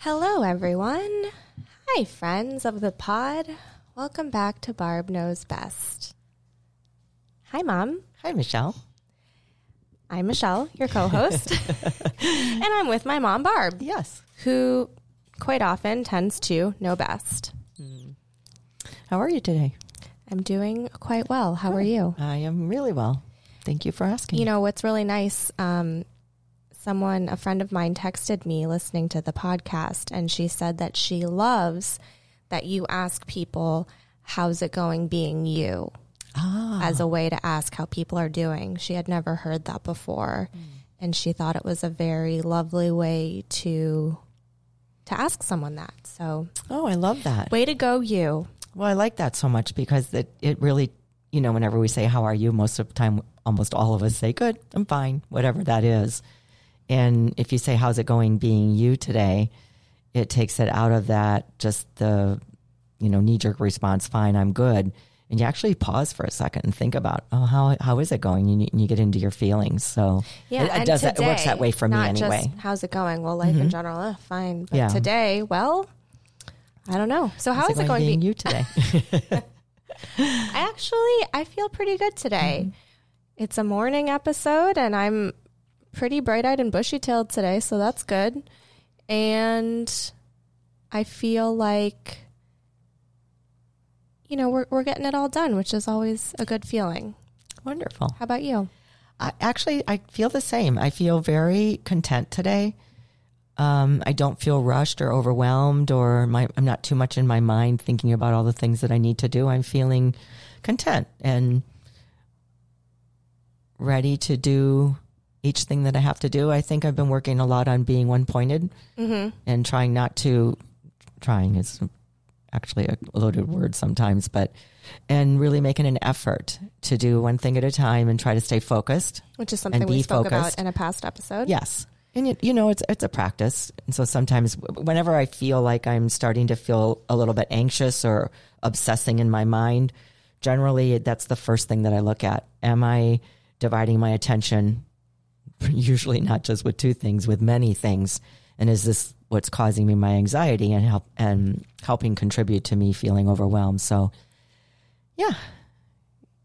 Hello, everyone. Hi, friends of the pod. Welcome back to Barb Knows Best. Hi, Mom. Hi, Michelle. I'm Michelle, your co host. and I'm with my mom, Barb, Yes. who quite often tends to know best. How are you today? I'm doing quite well. How are you? I am really well. Thank you for asking. You know, what's really nice, um, someone, a friend of mine, texted me listening to the podcast, and she said that she loves that you ask people, How's it going being you? ah, as a way to ask how people are doing. She had never heard that before, and she thought it was a very lovely way to to ask someone that. So, oh, I love that. way to go, you. Well, I like that so much because it, it really, you know, whenever we say, How are you? Most of the time, almost all of us say, Good, I'm fine, whatever that is. And if you say, How's it going being you today? It takes it out of that, just the, you know, knee jerk response, Fine, I'm good. And you actually pause for a second and think about, Oh, how, how is it going? And you, and you get into your feelings. So Yeah, it, it does that, it works that way for me anyway. Just, How's it going? Well, life in general, uh, fine. But Yeah. today, well, I don't know. So, how How's is it going? being be- you today? I actually, I feel pretty good today. Mm-hmm. It's a morning episode, and I'm pretty bright eyed and bushy tailed today, so that's good. And I feel like, you know, we're, we're getting it all done, which is always a good feeling. Wonderful. How about you? I, actually, I feel the same. I feel very content today. Um, I don't feel rushed or overwhelmed, or my, I'm not too much in my mind thinking about all the things that I need to do. I'm feeling content and ready to do each thing that I have to do. I think I've been working a lot on being one pointed mm-hmm. and trying not to, trying is actually a loaded word sometimes, but, and really making an effort to do one thing at a time and try to stay focused. Which is something we spoke focused. about in a past episode. Yes. And you, you know, it's, it's a practice. And so sometimes whenever I feel like I'm starting to feel a little bit anxious or obsessing in my mind, generally that's the first thing that I look at. Am I dividing my attention? Usually not just with two things, with many things. And is this what's causing me my anxiety and help and helping contribute to me feeling overwhelmed? So yeah.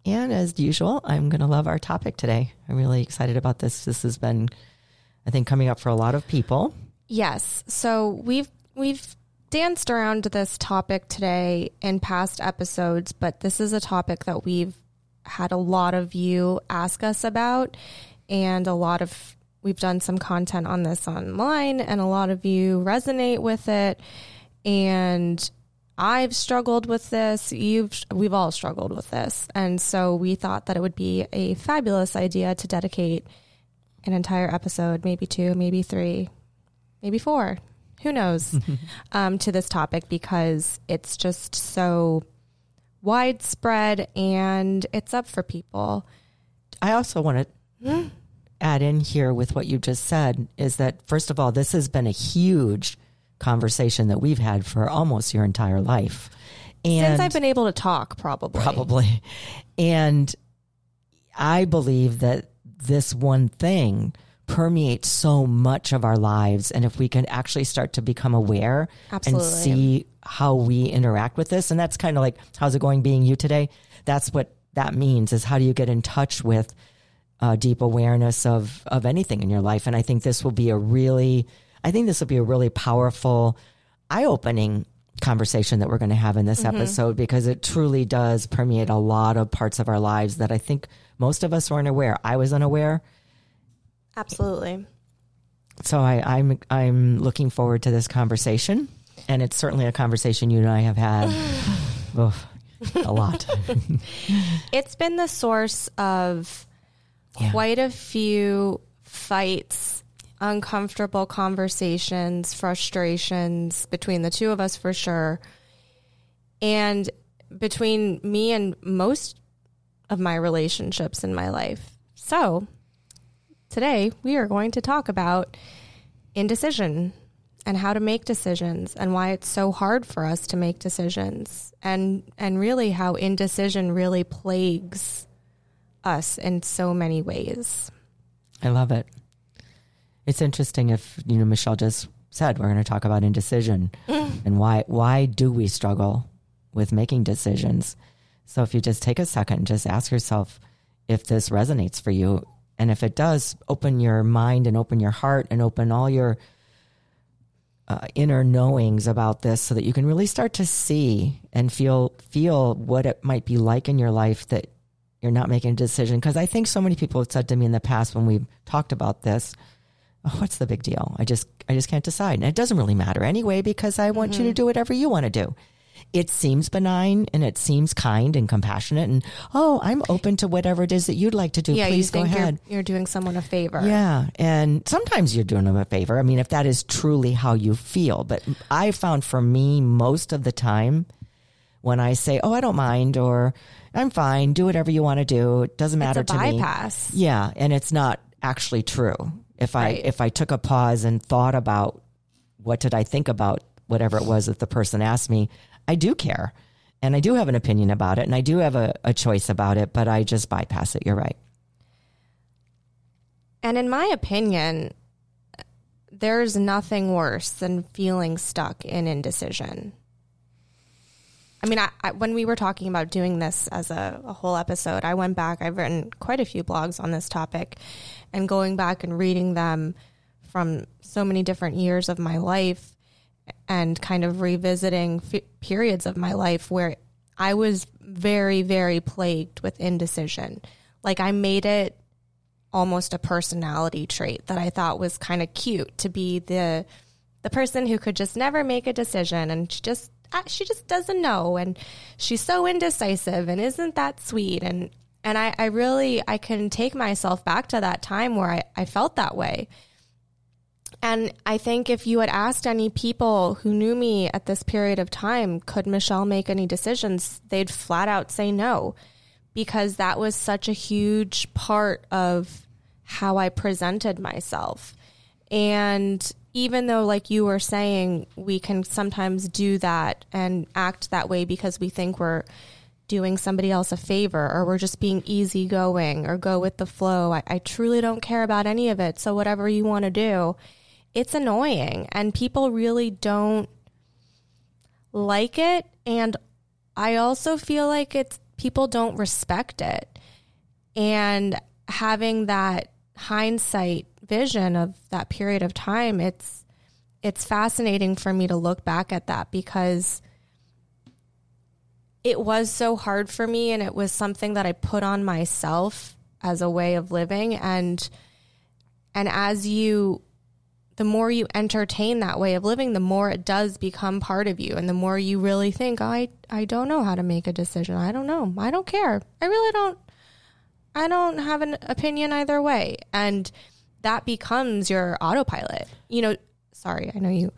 And as usual, I'm going to love our topic today. I'm really excited about this. This has been, I think, coming up for a lot of people. Yes. So we've we've danced around this topic today in past episodes, but this is a topic that we've had a lot of you ask us about and a lot of we've done some content on this online and a lot of you resonate with it and I've struggled with this. You've we've all struggled with this. And so we thought that it would be a fabulous idea to dedicate an entire episode, maybe two, maybe three, maybe four, who knows, um, to this topic because it's just so widespread and it's up for people. I also want to Mm-hmm. add in here with what you just said is that, first of all, this has been a huge conversation that we've had for almost your entire life. And Since I've been able to talk, probably. probably. And I believe that this one thing permeates so much of our lives. And if we can actually start to become aware Absolutely. and see how we interact with this, and that's kind of like, how's it going being you today? That's what that means is how do you get in touch with uh, deep awareness of, of anything in your life? And I think this will be a really, I think this will be a really powerful, eye opening conversation that we're going to have in this Mm-hmm. episode because it truly does permeate a lot of parts of our lives that I think most of us weren't aware. I was unaware. Absolutely. So I, I'm I'm looking forward to this conversation. and it's certainly a conversation you and I have had a lot. It's been the source of Yeah. quite a few fights, uncomfortable conversations, frustrations between the two of us for sure. And between me and most of my relationships in my life. So, today we are going to talk about indecision and how to make decisions and why it's so hard for us to make decisions and and really how indecision really plagues us in so many ways. I love it. It's interesting if you know Michelle just said we're going to talk about indecision and why why do we struggle with making decisions. So if you just take a second and just ask yourself if this resonates for you and if it does open your mind and open your heart and open all your uh, inner knowings about this so that you can really start to see and feel feel what it might be like in your life that you're not making a decision because I think so many people have said to me in the past when we've talked about this, oh, what's the big deal? I just I just can't decide. And it doesn't really matter anyway because I want you to mm-hmm. do whatever you want to do. It seems benign and it seems kind and compassionate and oh, I'm open to whatever it is that you'd like to do. Yeah, Please go ahead. You're, you're doing someone a favor. Yeah. And sometimes you're doing them a favor. I mean, if that is truly how you feel. But I found for me, most of the time, when I say, oh, I don't mind, or I'm fine, do whatever you want to do, it doesn't matter to me. bypass. Yeah. And it's not actually true. If I, Right. if I took a pause and thought about what did I think about whatever it was that the person asked me, I do care. And I do have an opinion about it and I do have a, a choice about it, but I just bypass it. You're right. And in my opinion, there's nothing worse than feeling stuck in indecision. I mean, I, I, when we were talking about doing this as a, a whole episode, I went back, I've written quite a few blogs on this topic, and going back and reading them from so many different years of my life and kind of revisiting f- periods of my life where I was very, very plagued with indecision. Like I made it almost a personality trait that I thought was kind of cute to be the the person who could just never make a decision and just she just doesn't know and she's so indecisive and isn't that sweet and and I, I really I can take myself back to that time where I, I felt that way. And I think if you had asked any people who knew me at this period of time, could Michelle make any decisions? They'd flat out say no, because that was such a huge part of how I presented myself. And even though, like you were saying, we can sometimes do that and act that way because we think we're doing somebody else a favor or we're just being easygoing or go with the flow. I, I truly don't care about any of it. So, whatever you want to do, it's annoying. And people really don't like it. And I also feel like it's people don't respect it. And having that hindsight vision of that period of time, it's it's fascinating for me to look back at that because it was so hard for me and it was something that I put on myself as a way of living. And and as you the more you entertain that way of living the more it does become part of you. And the more you really think oh, I I don't know how to make a decision. I don't know. I don't care. I really don't I don't have an opinion either way. And that becomes your autopilot you know sorry I know you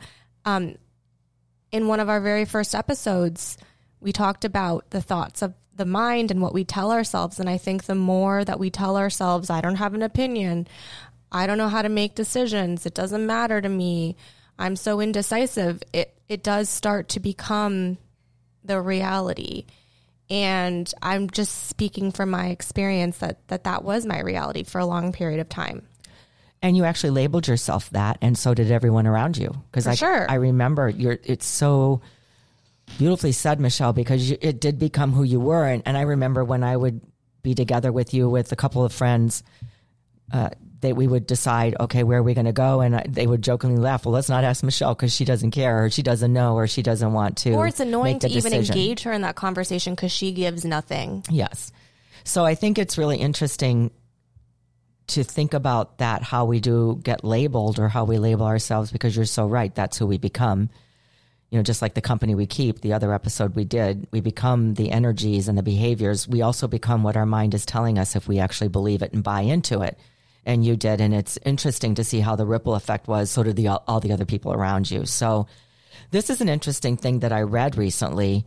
um in one of our very first episodes we talked about the thoughts of the mind and what we tell ourselves. And I think the more that we tell ourselves, I don't have an opinion, I don't know how to make decisions, it doesn't matter to me, I'm so indecisive, it, it does start to become the reality. And I'm just speaking from my experience that, that that was my reality for a long period of time. And you actually labeled yourself that and so did everyone around you because I, sure. I remember you're it's so beautifully said michelle because you, it did become who you were and, and i remember when i would be together with you with a couple of friends uh, that we would decide okay where are we going to go and I, they would jokingly laugh well let's not ask michelle because she doesn't care or she doesn't know or she doesn't want to Or it's annoying make to even decision. engage her in that conversation because she gives nothing. Yes. So I think it's really interesting to think about that, how we do get labeled or how we label ourselves, because you're so right. That's who we become. you know, just like the company we keep, the other episode we did, we become the energies and the behaviors. We also become what our mind is telling us if we actually believe it and buy into it. And you did. And it's interesting to see how the ripple effect was. So did the, all the other people around you. So this is an interesting thing that I read recently.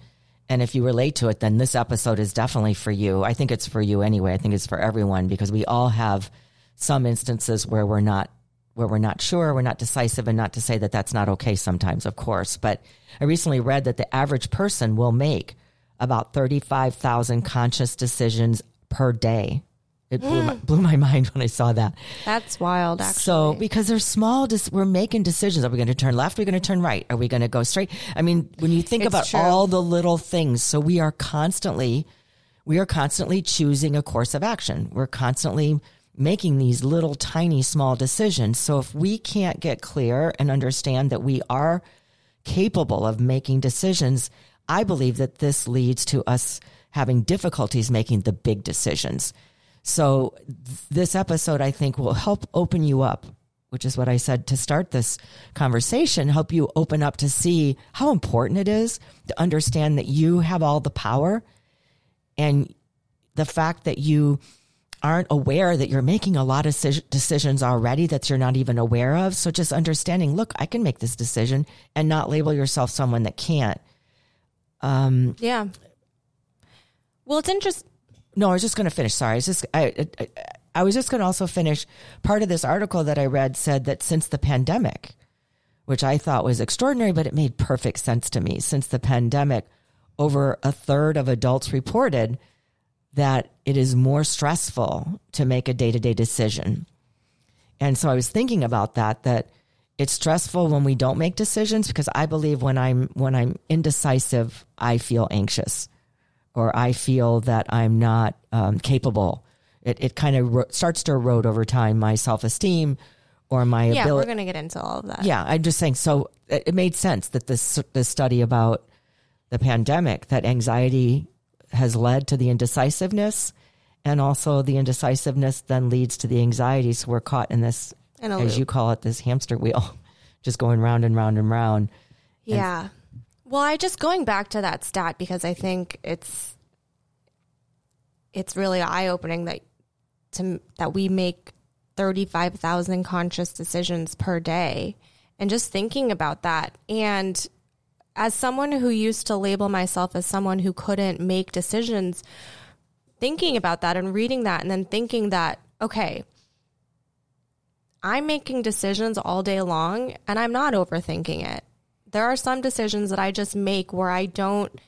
And if you relate to it, then this episode is definitely for you. I think it's for you anyway. I think it's for everyone because we all have some instances where we're not where we're not sure, we're not decisive, and not to say that that's not okay sometimes, of course. But I recently read that the average person will make about 35,000 conscious decisions per day. It blew, my, mm. blew my mind when I saw that. That's wild, actually. So, because they're small, we're making decisions. Are we going to turn left? Are we going to turn right? Are we going to go straight? I mean, when you think It's about true. all the little things, so we are constantly, we are constantly choosing a course of action. We're constantly making these little tiny small decisions. So if we can't get clear and understand that we are capable of making decisions, I believe that this leads to us having difficulties making the big decisions. So th- this episode, I think, will help open you up, which is what I said to start this conversation, help you open up to see how important it is to understand that you have all the power and the fact that you aren't aware that you're making a lot of deci- decisions already that you're not even aware of. So just understanding, look, I can make this decision and not label yourself someone that can't. Um, yeah. Well, it's interesting. No, I was just going to finish. Sorry, I was just I, I I was just going to also finish. Part of this article that I read said that since the pandemic, which I thought was extraordinary, but it made perfect sense to me. Since the pandemic, over a third of adults reported that it is more stressful to make a day to day decision. And so I was thinking about that, that it's stressful when we don't make decisions because I believe when I'm, when I'm indecisive, I feel anxious or I feel that I'm not um, capable. It, it kind of ro- starts to erode over time my self esteem or my ability. Yeah, we're going to get into all of that. Yeah, I'm just saying. So it, it made sense that this this study about the pandemic that anxiety has led to the indecisiveness, and also the indecisiveness then leads to the anxiety. So we're caught in this, In as loop. you call it, this hamster wheel, just going round and round and round. Yeah. Well, I just going back to that stat because I think it's it's really eye opening that to that we make thirty five thousand conscious decisions per day, and just thinking about that and. As someone who used to label myself as someone who couldn't make decisions, thinking about that and reading that, and then thinking that, okay, I'm making decisions all day long and I'm not overthinking it. There are some decisions that I just make where I don't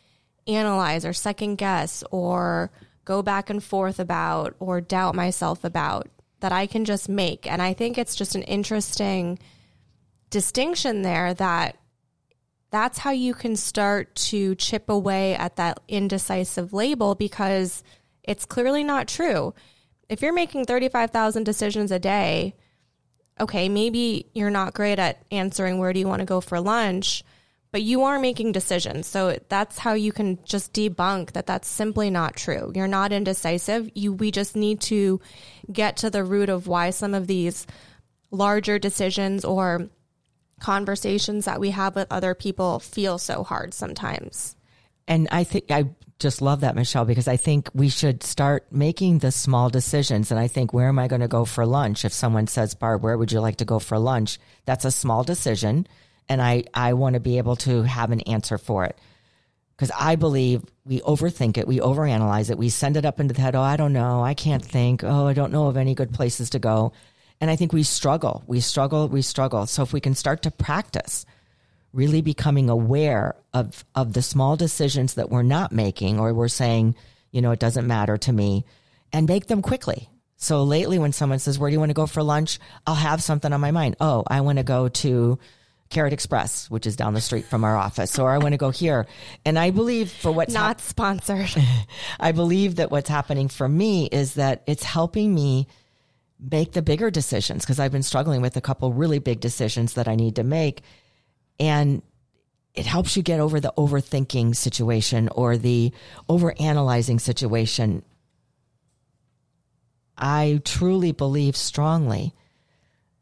analyze or second guess or go back and forth about or doubt myself about that I can just make. And I think it's just an interesting distinction there that that's how you can start to chip away at that indecisive label because it's clearly not true. If you're making 35,000 decisions a day, okay, maybe you're not great at answering where do you want to go for lunch, but you are making decisions. So that's how you can just debunk that that's simply not true. You're not indecisive. You we just need to get to the root of why some of these larger decisions or conversations that we have with other people feel so hard sometimes. And I think I just love that, Michelle, because I think we should start making the small decisions. And I think, where am I going to go for lunch? If someone says, Barb, where would you like to go for lunch? That's a small decision. And I, I want to be able to have an answer for it. Because I believe we overthink it, we overanalyze it, we send it up into the head. Oh, I don't know. I can't think. Oh, I don't know of any good places to go. And I think we struggle. We struggle. We struggle. So if we can start to practice really becoming aware of of the small decisions that we're not making or we're saying, you know, it doesn't matter to me and make them quickly. So lately when someone says, "Where do you want to go for lunch?" I'll have something on my mind. Oh, I want to go to Carrot Express, which is down the street from our office, or I want to go here. And I believe for what's hap- Not sponsored. I believe that what's happening for me is that it's helping me make the bigger decisions because I've been struggling with a couple really big decisions that I need to make. And it helps you get over the overthinking situation or the overanalyzing situation. I truly believe strongly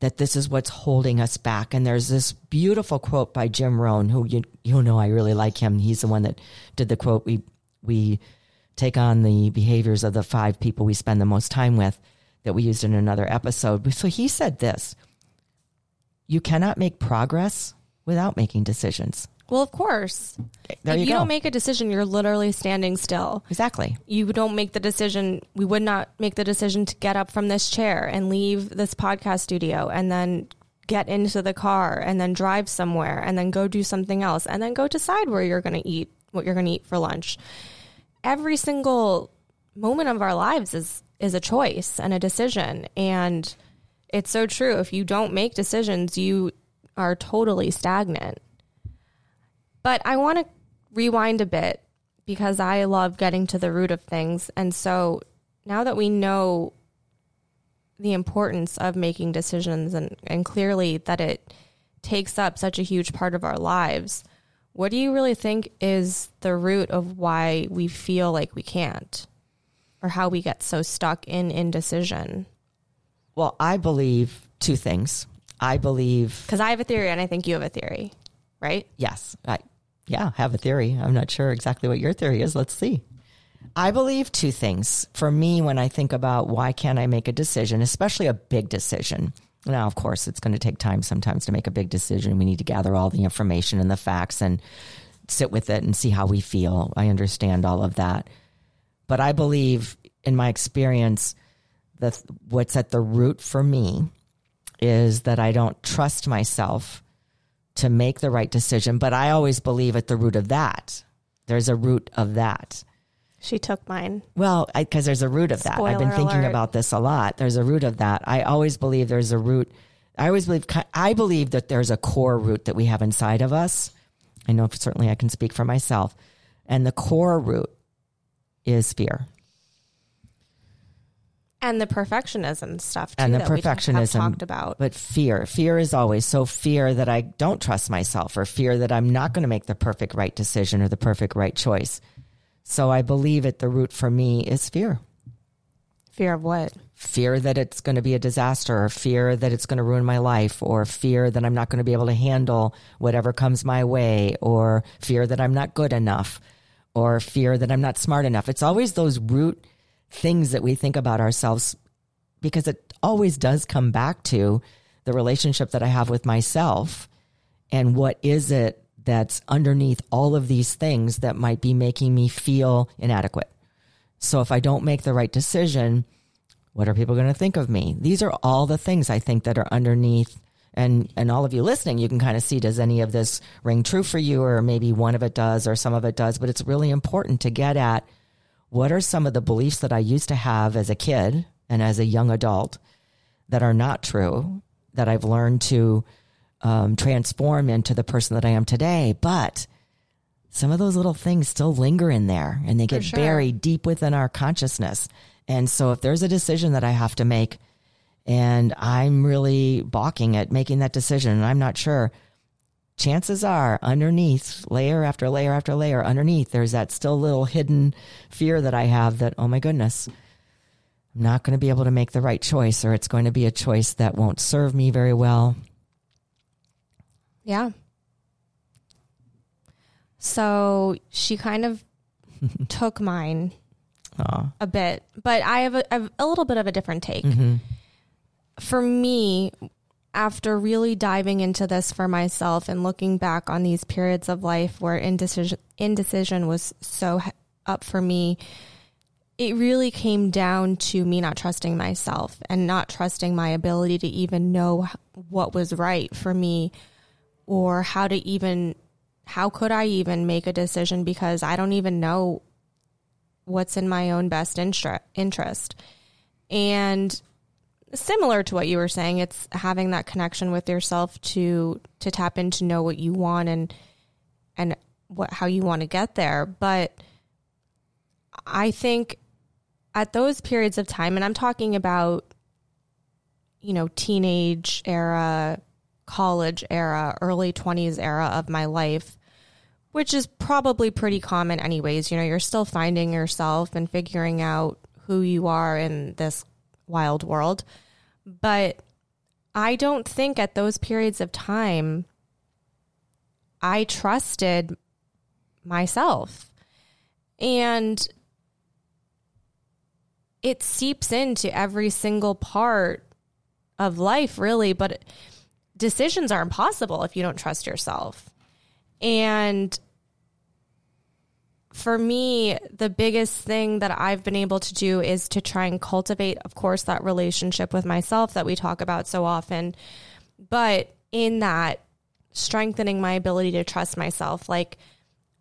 that this is what's holding us back. And there's this beautiful quote by Jim Rohn, who you you know I really like him. He's the one that did the quote. We we take on the behaviors of the five people we spend the most time with that we used in another episode. So he said this: You cannot make progress without making decisions. Well, of course. There if you you don't make a decision, you're literally standing still. exactly. You don't make the decision. We would not make the decision to get up from this chair and leave this podcast studio and then get into the car and then drive somewhere and then go do something else and then go decide where you're going to eat, what you're going to eat for lunch. Every single moment of our lives is is a choice and a decision and it's so true. If you don't make decisions, you are totally stagnant. But I want to rewind a bit because I love getting to the root of things. And so now that we know the importance of making decisions and, and clearly that it takes up such a huge part of our lives, what do you really think is the root of why we feel like we can't or how we get so stuck in indecision? Well, I believe two things. I believe Because I have a theory and I think you have a theory, right? Yes. I, yeah, have a theory. I'm not sure exactly what your theory is. Let's see. I believe two things. For me, when I think about why can't I make a decision, especially a big decision. Now, of course, it's going to take time sometimes to make a big decision. We need to gather all the information and the facts and sit with it and see how we feel. I understand all of that. But I believe, in my experience, that what's at the root for me is that I don't trust myself to make the right decision. But I always believe at the root of that, there's a root of that. She took mine. Well, because there's a root of that. I've been thinking alert. about this a lot. There's a root of that. I always believe there's a root. I always believe, I believe that there's a core root that we have inside of us. I know certainly I can speak for myself. And the core root is fear. And the perfectionism stuff too. and the that we have perfectionism talked about. but fear fear is always so fear that i don't trust myself or fear that i'm not going to make the perfect right decision or the perfect right choice so i believe at the root for me is fear Fear of what? fear that it's going to be a disaster or fear that it's going to ruin my life or fear that i'm not going to be able to handle whatever comes my way or fear that i'm not good enough or fear that i'm not smart enough it's always those root things that we think about ourselves because it always does come back to the relationship that I have with myself and what is it that's underneath all of these things that might be making me feel inadequate. So if I don't make the right decision, what are people going to think of me? These are all the things I think that are underneath and and all of you listening, you can kind of see does any of this ring true for you or maybe one of it does or some of it does, but it's really important to get at what are some of the beliefs that I used to have as a kid and as a young adult that are not true that I've learned to um, transform into the person that I am today. But some of those little things still linger in there and they get sure. buried deep within our consciousness. And so if there's a decision that I have to make and I'm really balking at making that decision and I'm not sure, chances are underneath layer after layer after layer underneath there's that still little hidden fear that i have that oh my goodness i'm not going to be able to make the right choice or it's going to be a choice that won't serve me very well Yeah. So she kind of took mine Aw. a bit, but I have a, I have a little bit of a different take. Mm-hmm. For me, after really diving into this for myself and looking back on these periods of life where indecision indecision was so up for me, it really came down to me not trusting myself and not trusting my ability to even know what was right for me or how to even how could I even make a decision because I don't even know what's in my own best interest. And similar to what you were saying, it's having that connection with yourself to to tap into know what you want and and what how you want to get there. But I think at those periods of time, and I'm talking about, you know, teenage era, college era, early 20s era of my life, which is probably pretty common, anyways. You know, you're still finding yourself and figuring out who you are in this wild world. But I don't think at those periods of time I trusted myself. And it seeps into every single part of life, really, but decisions are impossible if you don't trust yourself. And for me, the biggest thing that I've been able to do is to try and cultivate, of course, that relationship with myself that we talk about so often. But in that, strengthening my ability to trust myself. Like,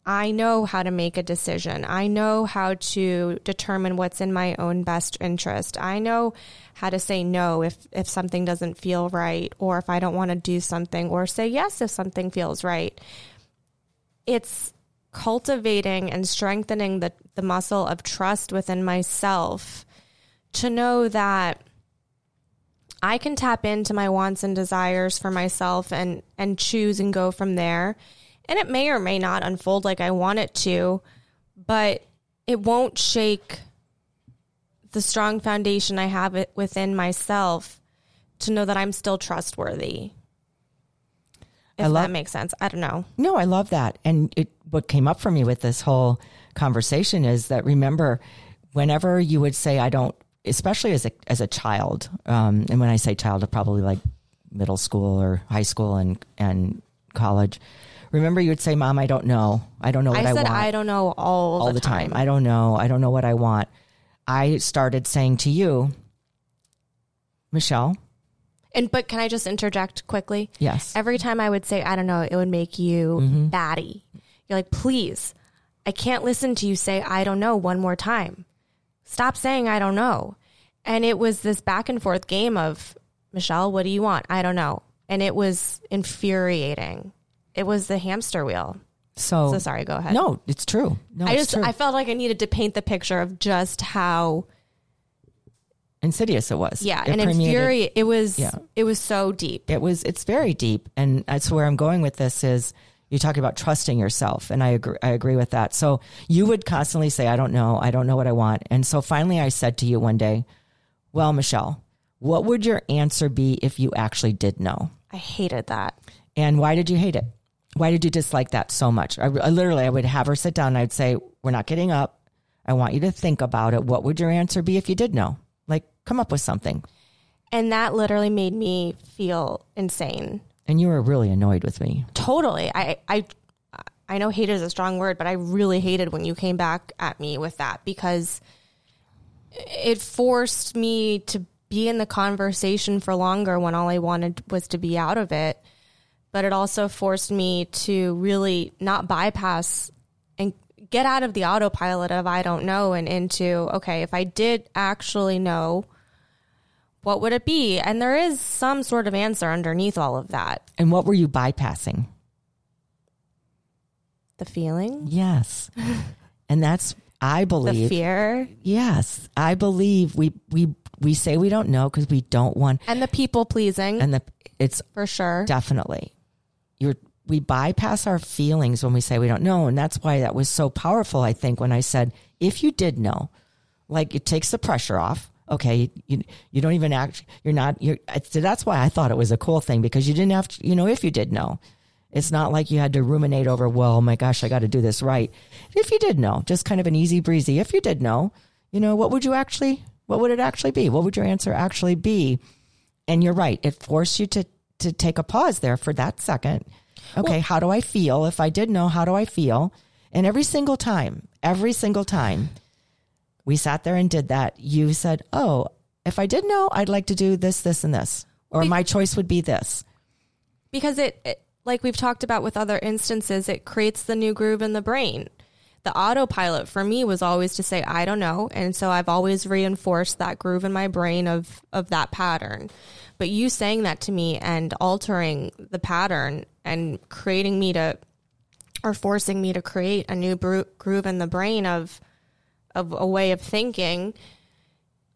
I know how to make a decision. I know how to determine what's in my own best interest. I know how to say no if, if something doesn't feel right, or if I don't want to do something, or say yes if something feels right. It's cultivating and strengthening the, the muscle of trust within myself to know that I can tap into my wants and desires for myself and and choose and go from there. And it may or may not unfold like I want it to, but it won't shake the strong foundation I have it within myself to know that I'm still trustworthy. If love- that makes sense. I don't know. No, I love that. And it, what came up for me with this whole conversation is that remember, whenever you would say, I don't, especially as a, as a child, um, and when I say child, probably like middle school or high school and, and college, remember you would say, Mom, I don't know. I don't know what I I, said want I don't know all, all the time. I don't know. I don't know what I want. I started saying to you, Michelle, And but can I just interject quickly? yes. Every time I would say, I don't know, it would make you Mm-hmm. batty. You're like, please, I can't listen to you say, I don't know one more time. Stop saying, I don't know. And it was this back and forth game of, Michelle, what do you want? I don't know. And it was infuriating. It was the hamster wheel. So, So sorry, go ahead. no, it's true. No, I it's just, true. I felt like I needed to paint the picture of just how, insidious it was. yeah, It and permeated- infuriate. It was, Yeah. it was so deep. it was it's very deep and that's where i'm going with this is you talk about trusting yourself and i agree i agree with that so you would constantly say i don't know i don't know what i want and so finally i said to you one day well michelle what would your answer be if you actually did know I hated that. and why did you hate it why did you dislike that so much I, I literally i would have her sit down and i'd say we're not getting up i want you to think about it what would your answer be if you did know like come up with something And that literally made me feel insane. and you were really annoyed with me Totally. I I I know hate is a strong word, but I really hated when you came back at me with that because it forced me to be in the conversation for longer when all I wanted was to be out of it. But it also forced me to really not bypass get out of the autopilot of I don't know and into okay, if I did actually know, what would it be? And there is some sort of answer underneath all of that. and what were you bypassing The feeling, Yes. and that's I believe the fear, yes, I believe we we we say we don't know cuz we don't want and the people pleasing and the it's for sure. definitely you're we bypass our feelings when we say we don't know and that's why that was so powerful I think when I said if you did know like it takes the pressure off okay you you don't even act you're not you're that's why I thought it was a cool thing because you didn't have to you know if you did know it's not like you had to ruminate over, well, oh my gosh, I got to do this right. If you did know, just kind of an easy breezy, if you did know, you know, what would you actually, what would it actually be? What would your answer actually be? And you're right. It forced you to, to take a pause there for that second. Okay. how do I feel? If I did know, how do I feel? And every single time, every single time we sat there and did that, you said, oh, if I did know, I'd like to do this, this, and this, or my choice would be this. because it, it, like we've talked about with other instances, it creates the new groove in the brain. The autopilot for me was always to say I don't know, and so I've always reinforced that groove in my brain of of that pattern. But you saying that to me and altering the pattern and creating me to or forcing me to create a new groove in the brain of of a way of thinking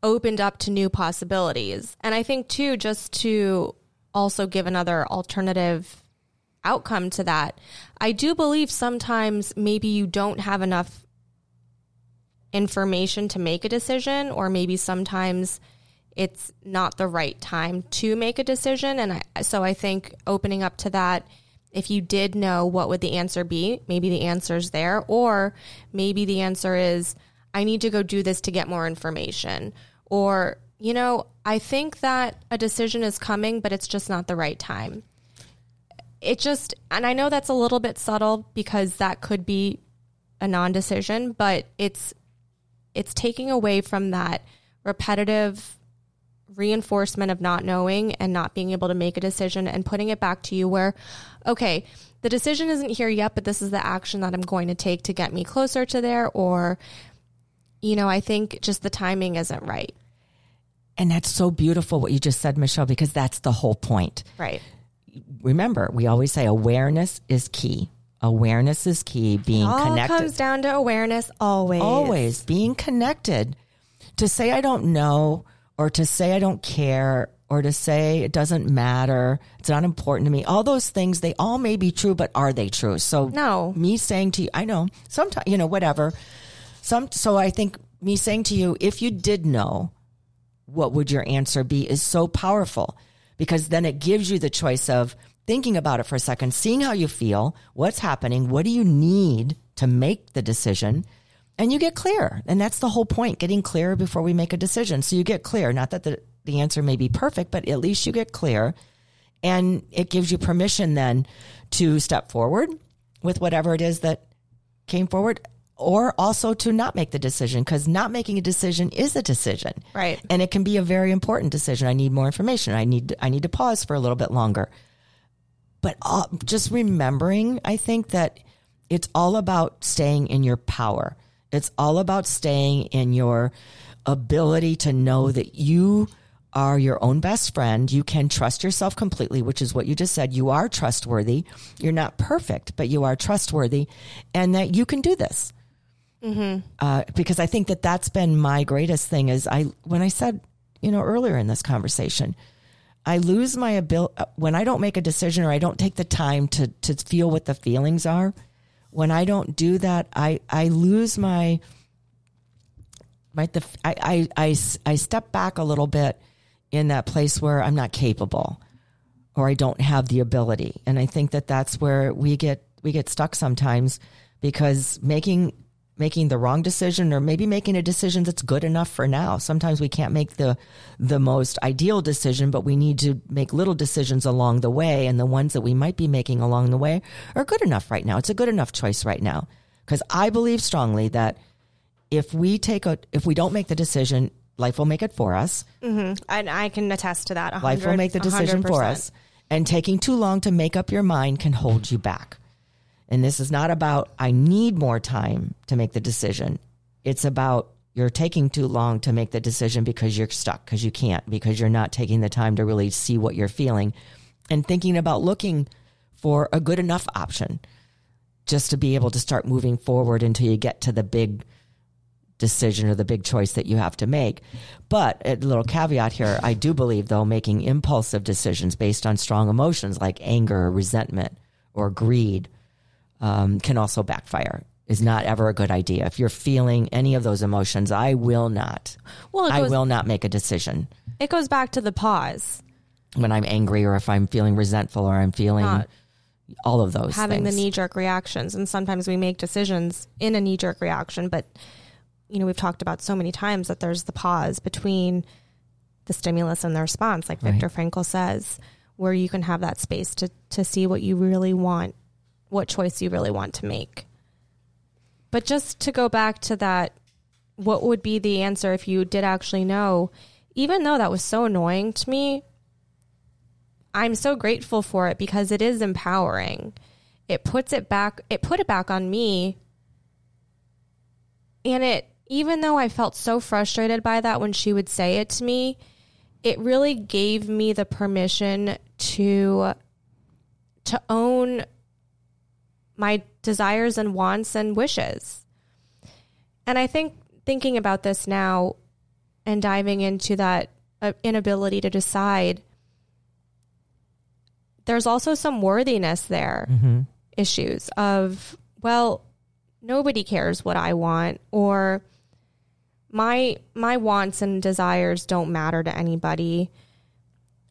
opened up to new possibilities. And I think too just to also give another alternative outcome to that. I do believe sometimes maybe you don't have enough information to make a decision, or maybe sometimes it's not the right time to make a decision. And I, so I think opening up to that, if you did know what would the answer be, maybe the answer's there, or maybe the answer is, I need to go do this to get more information. Or, you know, I think that a decision is coming, but it's just not the right time. It just, and I know that's a little bit subtle because that could be a non-decision, but it's it's taking away from that repetitive reinforcement of not knowing and not being able to make a decision and putting it back to you where okay, the decision isn't here yet, but this is the action that I'm going to take to get me closer to there or you know, I think just the timing isn't right. And that's so beautiful what you just said, Michelle, because that's the whole point. Right. Remember, we always say awareness is key. Awareness is key. Being All connected. comes down to awareness always. always being connected. To say I don't know or to say I don't care or to say it doesn't matter, it's not important to me. All those things, they all may be true, but are they true? So No. me saying to you, I know sometimes, you know, whatever. Some, so I think me saying to you, if you did know, what would your answer be is so powerful because then it gives you the choice of thinking about it for a second, seeing how you feel, what's happening, what do you need to make the decision, and you get clear. And that's the whole point, getting clear before we make a decision. So you get clear, not that the, the answer may be perfect, but at least you get clear. And it gives you permission then to step forward with whatever it is that came forward or also to not make the decision because not making a decision is a decision Right. and it can be a very important decision i need more information i need i need to pause for a little bit longer but uh, just remembering i think that it's all about staying in your power it's all about staying in your ability to know that you are your own best friend. You can trust yourself completely, which is what you just said. You are trustworthy. You're not perfect, but you are trustworthy and that you can do this. Uh, because I think that that's been my greatest thing is I, when I said, you know, earlier in this conversation, I lose my ability when I don't make a decision or I don't take the time to, to feel what the feelings are. When I don't do that, I, I lose my, my, the, I, I, I, I step back a little bit in that place where I'm not capable or I don't have the ability. And I think that that's where we get, we get stuck sometimes because making, making the wrong decision or maybe making a decision that's good enough for now. Sometimes we can't make the, the most ideal decision, but we need to make little decisions along the way. And the ones that we might be making along the way are good enough right now. It's a good enough choice right now. Cause I believe strongly that if we take a, if we don't make the decision, life will make it for us. Mm-hmm. And I can attest to that. 100, Life will make the decision for 100%. us. And taking too long to make up your mind can hold you back. And this is not about, I need more time to make the decision. It's about you're taking too long to make the decision because you're stuck, because you can't, because you're not taking the time to really see what you're feeling and thinking about looking for a good enough option just to be able to start moving forward until you get to the big decision or the big choice that you have to make. But a little caveat here, I do believe though making impulsive decisions based on strong emotions like anger resentment or greed um, can also backfire. Is not ever a good idea. If you're feeling any of those emotions, I will not. Well, it I will not make a decision it goes back to the pause, when I'm angry or if I'm feeling resentful or I'm feeling Not all of those having things. the knee jerk reactions. And sometimes we make decisions in a knee jerk reaction, but you know, we've talked about so many times that there's the pause between the stimulus and the response, like Viktor Frankl says, where you can have that space to to see what you really want, what choice you really want to make. But just to go back to that, what would be the answer if you did actually know? Even though that was so annoying to me, I'm so grateful for it because it is empowering. It puts it back, it put it back on me. And it, even though I felt so frustrated by that when she would say it to me, it really gave me the permission to to own my desires and wants and wishes. And I think thinking about this now and diving into that uh, inability to decide, there's also some worthiness there, issues of, well, nobody cares what I want, or my my wants and desires don't matter to anybody.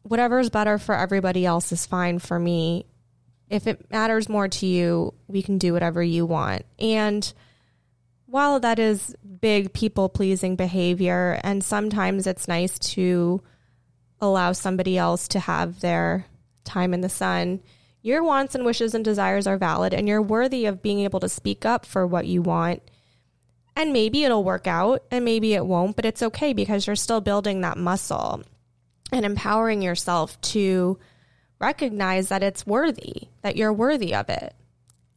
Whatever's better for everybody else is fine for me. If it matters more to you, we can do whatever you want. And while that is big people pleasing behavior, and sometimes it's nice to allow somebody else to have their time in the sun, your wants and wishes and desires are valid, and you're worthy of being able to speak up for what you want. And maybe it'll work out, and maybe it won't, but it's okay because you're still building that muscle and empowering yourself to recognize that it's worthy, that you're worthy of it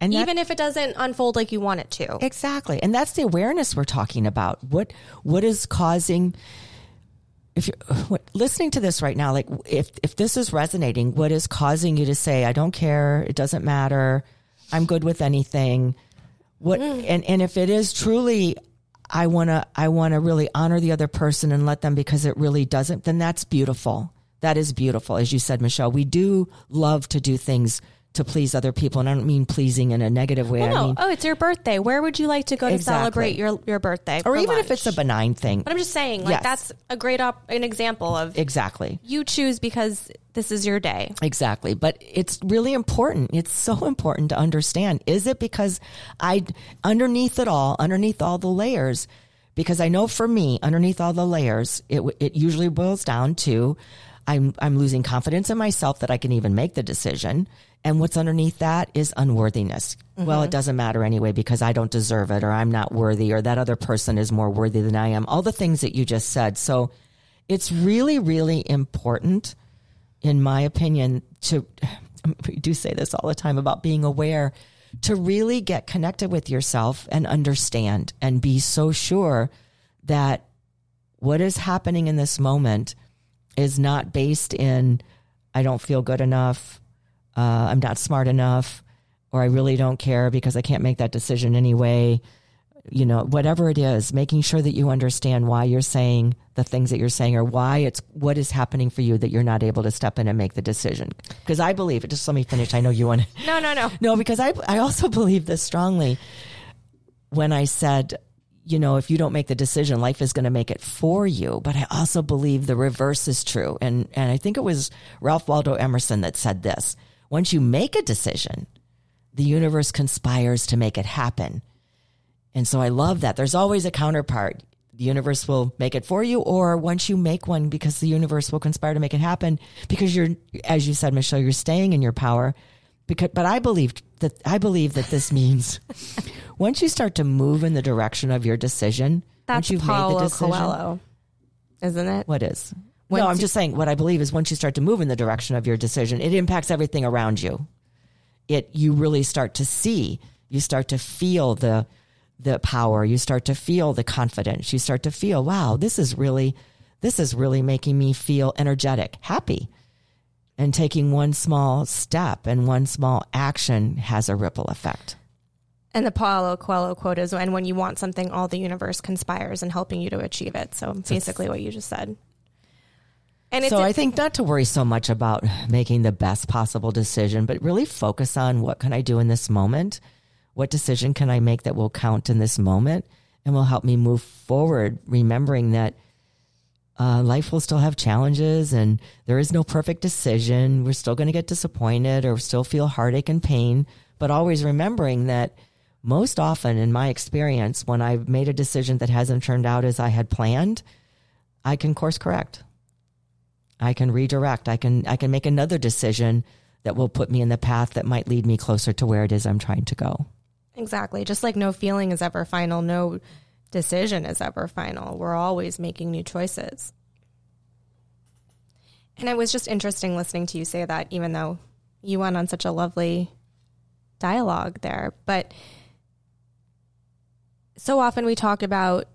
And that- even if it doesn't unfold like you want it to. Exactly. And that's the awareness we're talking about. What what is causing if you're what, listening to this right now, like if if this is resonating, what is causing you to say, I don't care, it doesn't matter, I'm good with anything. What mm. and, and if it is truly I wanna I wanna really honor the other person and let them because it really doesn't, then that's beautiful. That is beautiful. As you said, Michelle, we do love to do things to please other people. And I don't mean pleasing in a negative way. I no, mean oh, it's your birthday. Where would you like to go to celebrate your your birthday? or even if it's a benign thing. But I'm just saying, like Yes. that's a great op- an example of Exactly. you choose because this is your day. Exactly. But it's really important. It's so important to understand. Is it because I, underneath it all, underneath all the layers, because I know for me, underneath all the layers, it, it usually boils down to I'm, I'm losing confidence in myself that I can even make the decision. And what's underneath that is unworthiness. Mm-hmm. Well, it doesn't matter anyway because I don't deserve it or I'm not worthy or that other person is more worthy than I am. All the things that you just said. So it's really, really important in my opinion, to we do say this all the time about being aware, to really get connected with yourself and understand and be so sure that what is happening in this moment is not based in I don't feel good enough, uh, I'm not smart enough, or I really don't care because I can't make that decision anyway you know, whatever it is, making sure that you understand why you're saying the things that you're saying or why it's what is happening for you that you're not able to step in and make the decision. Because I believe, it, just let me finish. I know you want to. No, no, no. No, because I, I also believe this strongly when I said, you know, if you don't make the decision, life is going to make it for you. But I also believe the reverse is true. And, and I think it was Ralph Waldo Emerson that said this. Once you make a decision, the universe conspires to make it happen. And so I love that. There's always a counterpart. The universe will make it for you, or once you make one, because the universe will conspire to make it happen, because you're, as you said, Michelle, you're staying in your power. Because, but I believe that I believe that this means once you start to move in the direction of your decision, once you've made the decision, Coelho, isn't it? what is? Once no, I'm you- just saying what I believe is once you start to move in the direction of your decision, it impacts everything around you. It you really start to see, you start to feel the the power, you start to feel the confidence, you start to feel, wow, this is really this is really making me feel energetic, happy. And taking one small step and one small action has a ripple effect. And the Paulo Coelho quote is, "And when you want something, all the universe conspires in helping you to achieve it." So basically, what you just said. And it's so I think not to worry so much about making the best possible decision, but really focus on what can I do in this moment? What decision can I make that will count in this moment and will help me move forward, remembering that uh, life will still have challenges and there is no perfect decision. We're still going to get disappointed or still feel heartache and pain, but always remembering that most often in my experience, when I've made a decision that hasn't turned out as I had planned, I can course correct. I can redirect. I can I can make another decision that will put me in the path that might lead me closer to where it is I'm trying to go. Exactly. Just like no feeling is ever final, no decision is ever final. We're always making new choices. And it was just interesting listening to you say that, even though you went on such a lovely dialogue there. But so often we talk about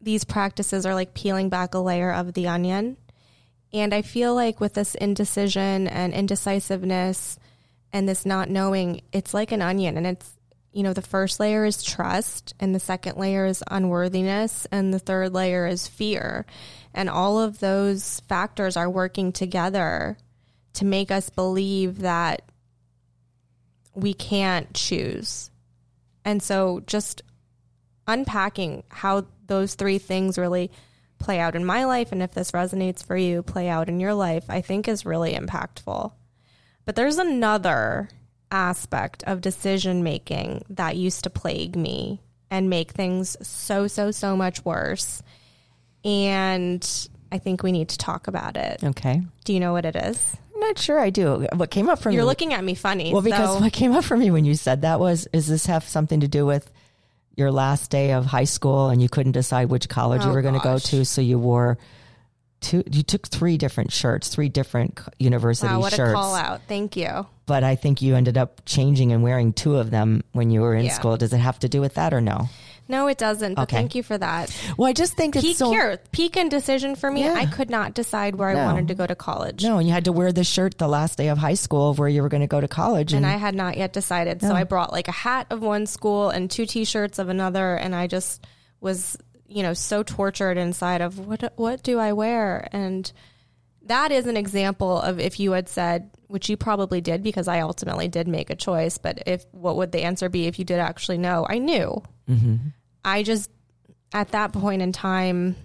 these practices are like peeling back a layer of the onion. And I feel like with this indecision and indecisiveness and this not knowing, it's like an onion. And it's, you know, the first layer is trust, and the second layer is unworthiness, and the third layer is fear. And all of those factors are working together to make us believe that we can't choose. And so just unpacking how those three things really play out in my life and if this resonates for you, play out in your life, I think is really impactful. But there's another aspect of decision making that used to plague me and make things so, so, so much worse. And I think we need to talk about it. Okay. Do you know what it is? I'm not sure I do. What came up for me. You're me? looking at me funny. well, because so- what came up for me when you said that was, is this have something to do with your last day of high school and you couldn't decide which college you Oh, were going to go to, so you wore two. You took three different shirts, three different university wow, what shirts. a call out. Thank you. But I think you ended up changing and wearing two of them when you were in Yeah. school. Does it have to do with that or no? No, it doesn't. But Okay. thank you for that. Well, I just think it's Peak so. here, peak in decision for me. Yeah. I could not decide where No. I wanted to go to college. No, and you had to wear the shirt the last day of high school of where you were going to go to college. and And, I had not yet decided. So I brought like a hat of one school and two t-shirts of another and I just was, you know, so tortured inside of what what do I wear? And that is an example of if you had said, which you probably did because I ultimately did make a choice, but if what would the answer be if you did actually know? I knew. Mm-hmm. I just at that point in time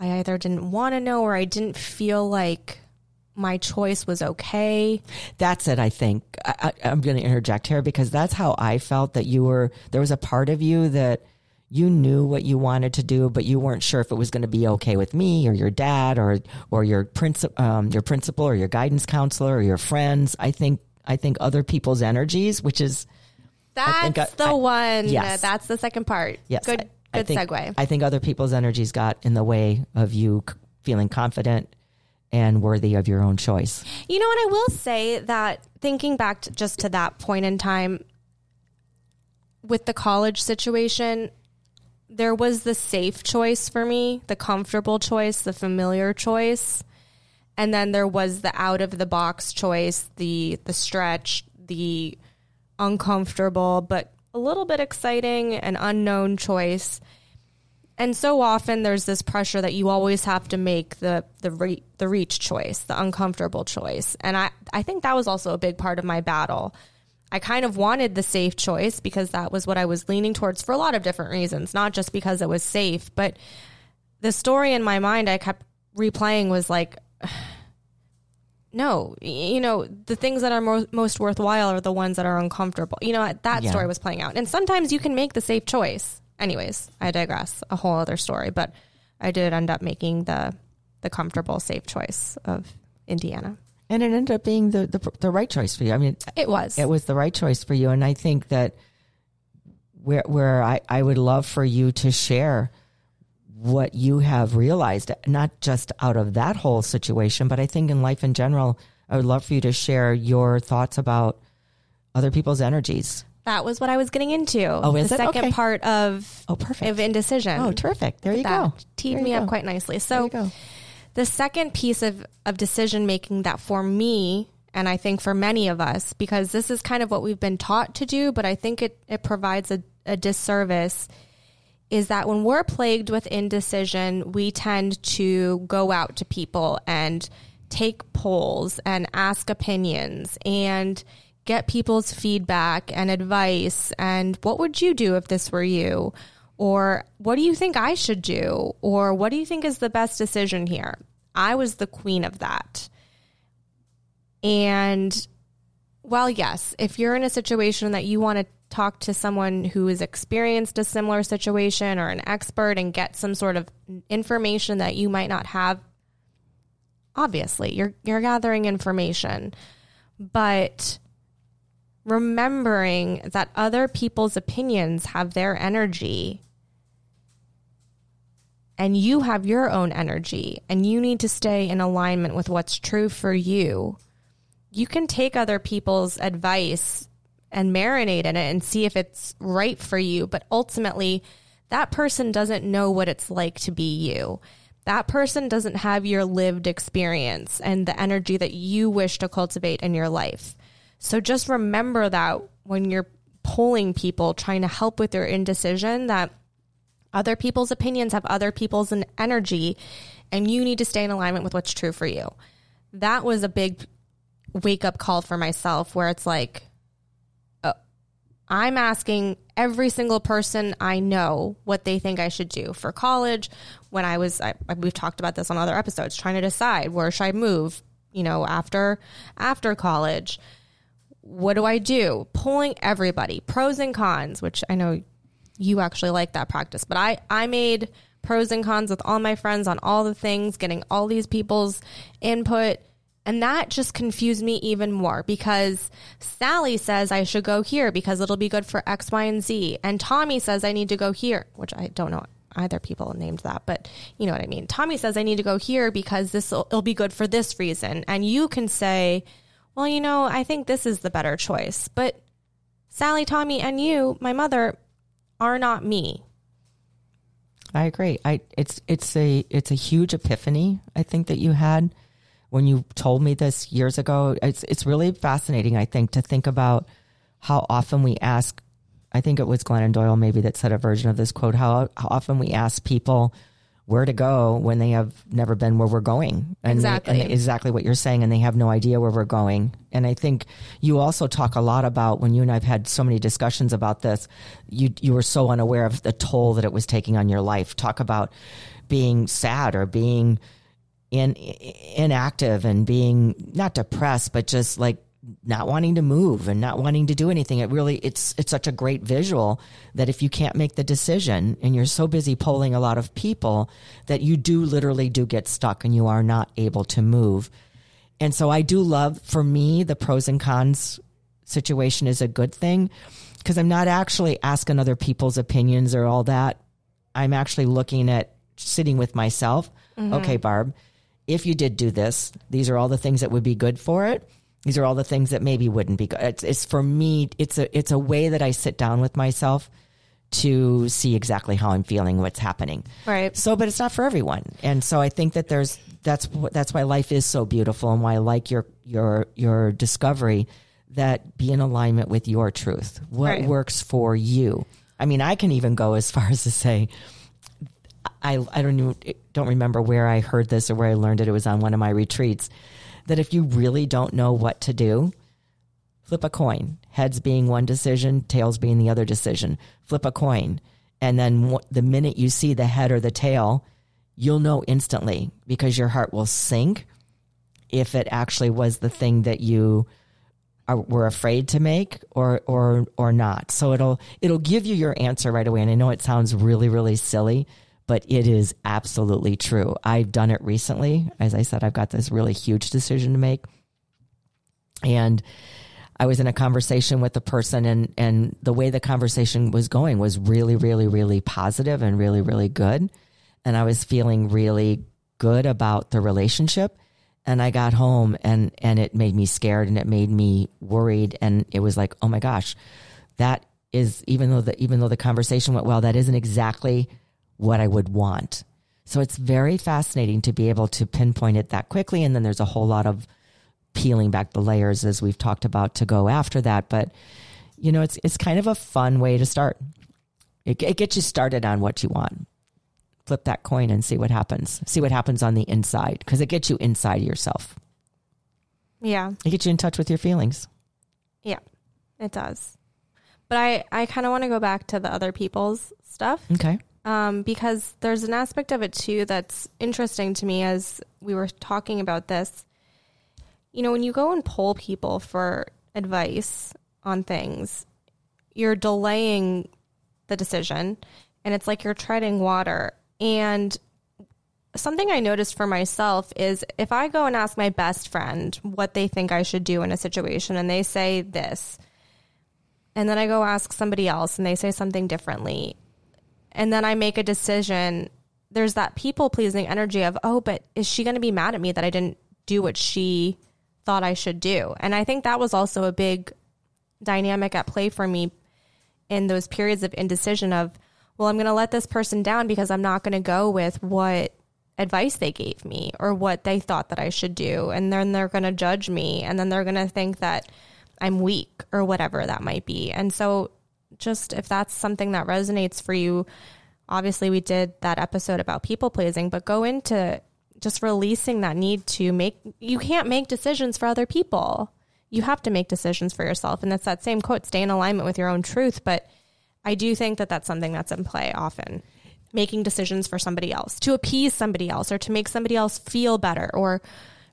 I either didn't want to know or I didn't feel like my choice was okay. that's it. I think I, I, I'm going to interject here because that's how I felt that you were. There was a part of you that you knew what you wanted to do, but you weren't sure if it was going to be okay with me or your dad or or your principal, um, your principal or your guidance counselor or your friends. I think I think other people's energies, which is That's I- the I- one. yes. That's the second part. yes, Good, good think- segue. I think other people's energies got in the way of you c- feeling confident and worthy of your own choice. you know what? I will say that thinking back to just to that point in time with the college situation, there was the safe choice for me, the comfortable choice, the familiar choice. And then there was the out of the box choice, the the stretch, the uncomfortable but a little bit exciting and unknown choice. And so often there's this pressure that you always have to make the the re- the reach choice, the uncomfortable choice. And I I think that was also a big part of my battle. I kind of wanted the safe choice because that was what I was leaning towards for a lot of different reasons, not just because it was safe, but the story in my mind I kept replaying was like no, you know, the things that are mo- most worthwhile are the ones that are uncomfortable. You know, that Yeah. story was playing out. And sometimes you can make the safe choice. Anyways, I digress. A whole other story, but I did end up making the the comfortable safe choice of Indiana. And it ended up being the, the the right choice for you. I mean, It was. it was the right choice for you. And I think that where where I, I would love for you to share what you have realized, not just out of that whole situation, but I think in life in general, I would love for you to share your thoughts about other people's energies. that was what I was getting into. Oh, is the it? second Okay. part of Oh, perfect. of indecision. Oh, terrific. There you that go. teed There me up go. quite nicely. There So you go. The second piece of, of decision making that for me, and I think for many of us, because this is kind of what we've been taught to do, but I think it, it provides a, a disservice, is that when we're plagued with indecision, we tend to go out to people and take polls and ask opinions and get people's feedback and advice and what would you do if this were you or what do you think I should do? Or what do you think is the best decision here? I was the queen of that. And well yes if you're in a situation that you want to talk to someone who has experienced a similar situation or an expert and get some sort of information that you might not have obviously you're you're gathering information. But remembering that other people's opinions have their energy. And you have your own energy and you need to stay in alignment with what's true for you. You can take other people's advice and marinate in it and see if it's right for you but ultimately that person doesn't know what it's like to be you. That person doesn't have your lived experience and the energy that you wish to cultivate in your life so just remember that when you're polling people trying to help with their indecision that other people's opinions have other people's energy and you need to stay in alignment with what's true for you. That was a big wake up call for myself where it's like oh, I'm asking every single person I know what they think I should do for college. When I was, I, we've talked about this on other episodes, trying to decide where should I move, you know, after after college. What do I do? Pulling everybody, pros and cons, which I know you actually like that practice, but I I made pros and cons with all my friends on all the things, getting all these people's input and that just confused me even more because Sally says I should go here because it'll be good for X, Y, and Z. And Tommy says I need to go here, which I don't know either people named that, but you know what I mean. Tommy says I need to go here because this will be good for this reason. And you can say, well, you know, I think this is the better choice. But Sally, Tommy, and you, my mother, are not me. I agree. I it's it's a it's a huge epiphany I think that you had when you told me this years ago. It's it's really fascinating, I think, to think about how often we ask. I think it was Glennon Doyle maybe that said a version of this quote. How, how often we ask people where to go when they have never been where we're going. And exactly. They, and exactly what you're saying. And they have no idea where we're going. And I think you also talk a lot about when you and I've had so many discussions about this, you, you were so unaware of the toll that it was taking on your life. Talk about being sad or being in, inactive and being not depressed, but just like not wanting to move and not wanting to do anything. It really, it's, it's such a great visual that if you can't make the decision and you're so busy polling a lot of people that you do literally do get stuck and you are not able to move. And so I do love, for me, the pros and cons situation is a good thing because I'm not actually asking other people's opinions or all that. I'm actually looking at sitting with myself. Mm-hmm. Okay, Barb, if you did do this, these are all the things that would be good for it. These are all the things that maybe wouldn't be good. It's, it's for me, it's a, it's a way that I sit down with myself to see exactly how I'm feeling, what's happening. Right. So, but it's not for everyone. And so I think that there's, that's, that's why life is so beautiful and why I like your, your, your discovery that be in alignment with your truth. What right. works for you? I mean, I can even go as far as to say, I, I don't even, don't remember where I heard this or where I learned it. It was on one of my retreats that if you really don't know what to do, flip a coin. Heads being one decision, tails being the other decision. Flip a coin. And then the minute you see the head or the tail, you'll know instantly because your heart will sink if it actually was the thing that you are, were afraid to make or or or not. So it'll it'll give you your answer right away. And I know it sounds really really silly, but it is absolutely true. I've done it recently. As I said, I've got this really huge decision to make. And I was in a conversation with a person and, and the way the conversation was going was really, really, really positive and really, really good. And I was feeling really good about the relationship. And I got home and, and it made me scared and it made me worried. And it was like, oh my gosh, that is, even though the, even though the conversation went well, that isn't exactly what I would want. So it's very fascinating to be able to pinpoint it that quickly. And then there's a whole lot of peeling back the layers as we've talked about to go after that. But, you know, it's, it's kind of a fun way to start. It, it gets you started on what you want. Flip that coin and see what happens. See what happens on the inside because it gets you inside yourself. Yeah. It gets you in touch with your feelings. Yeah, it does. But I, I kind of want to go back to the other people's stuff. Okay um, because there's an aspect of it too that's interesting to me as we were talking about this. You know, when you go and poll people for advice on things, you're delaying the decision and it's like you're treading water. And something I noticed for myself is if I go and ask my best friend what they think I should do in a situation and they say this, and then I go ask somebody else and they say something differently, and then I make a decision, there's that people pleasing energy of, oh, but is she going to be mad at me that I didn't do what she thought I should do? And I think that was also a big dynamic at play for me in those periods of indecision of, well, I'm going to let this person down because I'm not going to go with what advice they gave me or what they thought that I should do. And then they're going to judge me and then they're going to think that I'm weak or whatever that might be. And so just if that's something that resonates for you, obviously we did that episode about people pleasing, but go into just releasing that need to make you can't make decisions for other people. you have to make decisions for yourself. And that's that same quote stay in alignment with your own truth. But I do think that that's something that's in play often making decisions for somebody else to appease somebody else or to make somebody else feel better or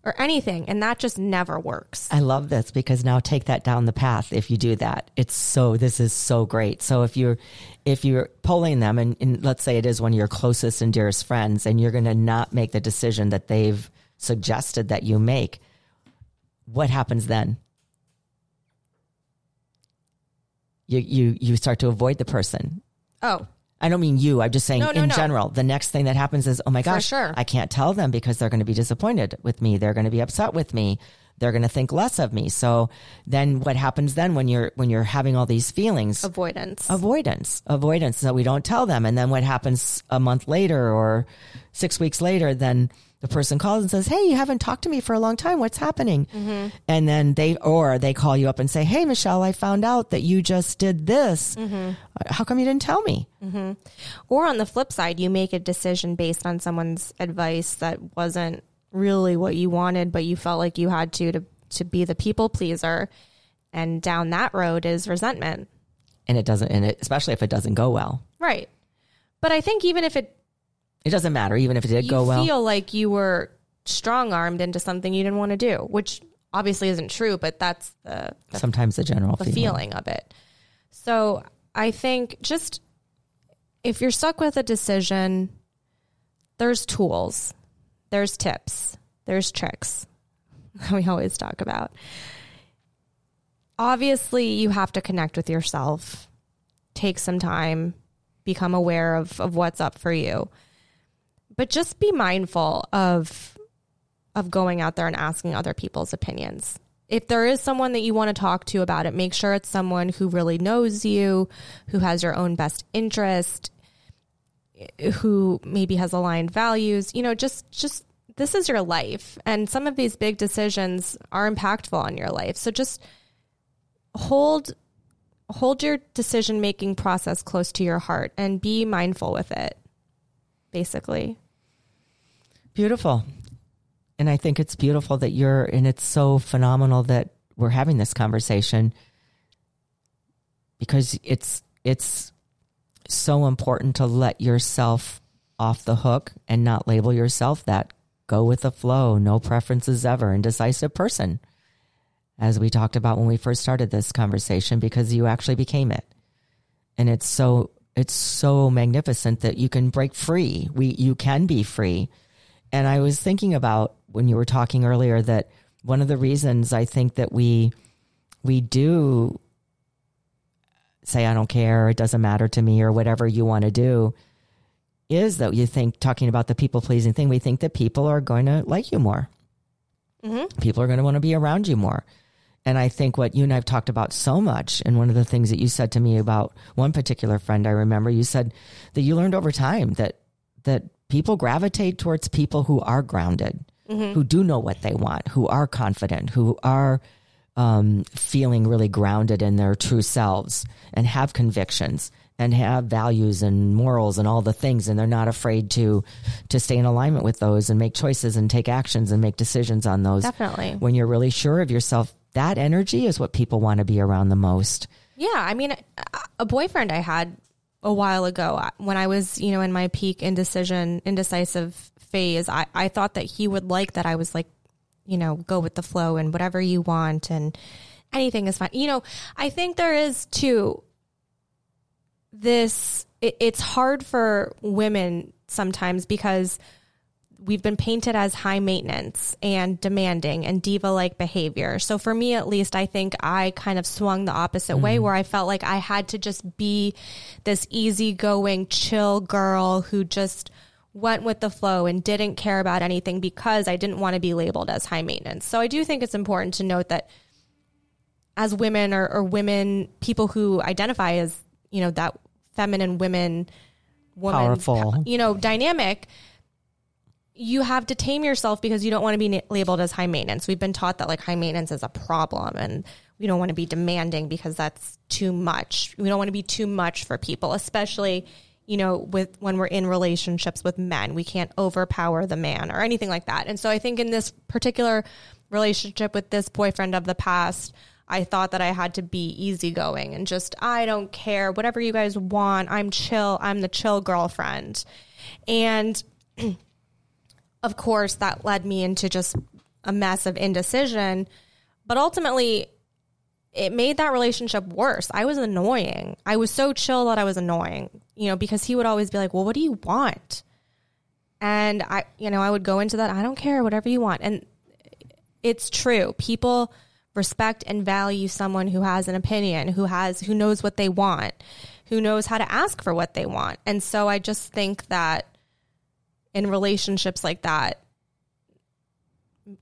or anything and that just never works I love this because now take that down the path if you do that. It's so this is so great. So if you're if you're polling them and, and let's say it is one of your closest and dearest friends and you're gonna not make the decision that they've suggested that you make, what happens then? You you you start to avoid the person. oh I don't mean you. I'm just saying No, no, in no. general. The next thing that happens is, oh my gosh, sure. I can't tell them because they're going to be disappointed with me. They're going to be upset with me. They're going to think less of me. So then what happens then when you're when you're having all these feelings? avoidance avoidance, avoidance. So we don't tell them. And then what happens a month later or six weeks later, then the person calls and says, Hey, you haven't talked to me for a long time. What's happening? And then they, or they call you up and say, Hey, Michelle, I found out that you just did this. Uh, how come you didn't tell me? or on the flip side you make a decision based on someone's advice that wasn't really what you wanted but you felt like you had to to to be the people pleaser and down that road is resentment And it doesn't, and it, especially if it doesn't go well. right but i think even if it It doesn't matter, even if it did you go well. You feel like you were strong armed into something you didn't want to do, which obviously isn't true, but that's the, the, Sometimes the general the feeling. feeling of it. So I think just if you're stuck with a decision, there's tools, there's tips, there's tricks that we always talk about. Obviously, you have to connect with yourself, take some time, become aware of, of what's up for you. But just be mindful of of going out there and asking other people's opinions. If there is someone that you want to talk to about it, make sure it's someone who really knows you, who has your own best interest, who maybe has aligned values. You know, just just this is your life and some of these big decisions are impactful on your life. So just hold hold your decision making process close to your heart and be mindful with it. Basically. Beautiful. And I think it's beautiful that you're, and it's so phenomenal that we're having this conversation because it's, it's so important to let yourself off the hook and not label yourself that go with the flow, no preferences ever, indecisive person, as we talked about when we first started this conversation, because you actually became it. And it's so, it's so magnificent that you can break free. We, you can be free. And I was thinking about when you were talking earlier that one of the reasons I think that we we do say I don't care, it doesn't matter to me or whatever you want to do is that you think talking about the people pleasing thing, we think that people are going to like you more. Mm-hmm. People are going to want to be around you more. And I think what you and I've talked about so much, and one of the things that you said to me about one particular friend, I remember you said that you learned over time that that people gravitate towards people who are grounded, who do know what they want, who are confident, who are um, feeling really grounded in their true selves and have convictions and have values and morals and all the things. And they're not afraid to to stay in alignment with those and make choices and take actions and make decisions on those. Definitely. when you're really sure of yourself that energy is what people want to be around the most. Yeah, I mean, a- a boyfriend I had a while ago when I was, you know, in my peak indecision, indecisive phase, I, I thought that he would like that I was like, you know, go with the flow and whatever you want and anything is fine. You know, I think there is too this, it, it's hard for women sometimes because we've been painted as high maintenance and demanding and diva like behavior. So for me, at least, I think I kind of swung the opposite way mm-hmm. where I felt like I had to just be this easygoing, chill girl who just went with the flow and didn't care about anything because I didn't want to be labeled as high maintenance. So I do think it's important to note that as women or, or women, people who identify as, you know, that feminine women, woman, Powerful. you know, dynamic, you have to tame yourself because you don't want to be labeled as high maintenance. We've been taught that like high maintenance is a problem and we don't want to be demanding because that's too much. We don't want to be too much for people, especially, you know, with when we're in relationships with men. We can't overpower the man or anything like that. And so I think in this particular relationship with this boyfriend of the past, I thought that I had to be easygoing and just, I don't care, whatever you guys want. I'm chill. I'm the chill girlfriend. And of course, that led me into just a mess of indecision. But ultimately, it made that relationship worse. I was annoying. I was so chill that I was annoying, you know, because he would always be like, Well, what do you want? And I, you know, I would go into that, I don't care, whatever you want. And it's true. People respect and value someone who has an opinion, who has, who knows what they want, who knows how to ask for what they want. And so I just think that in relationships like that,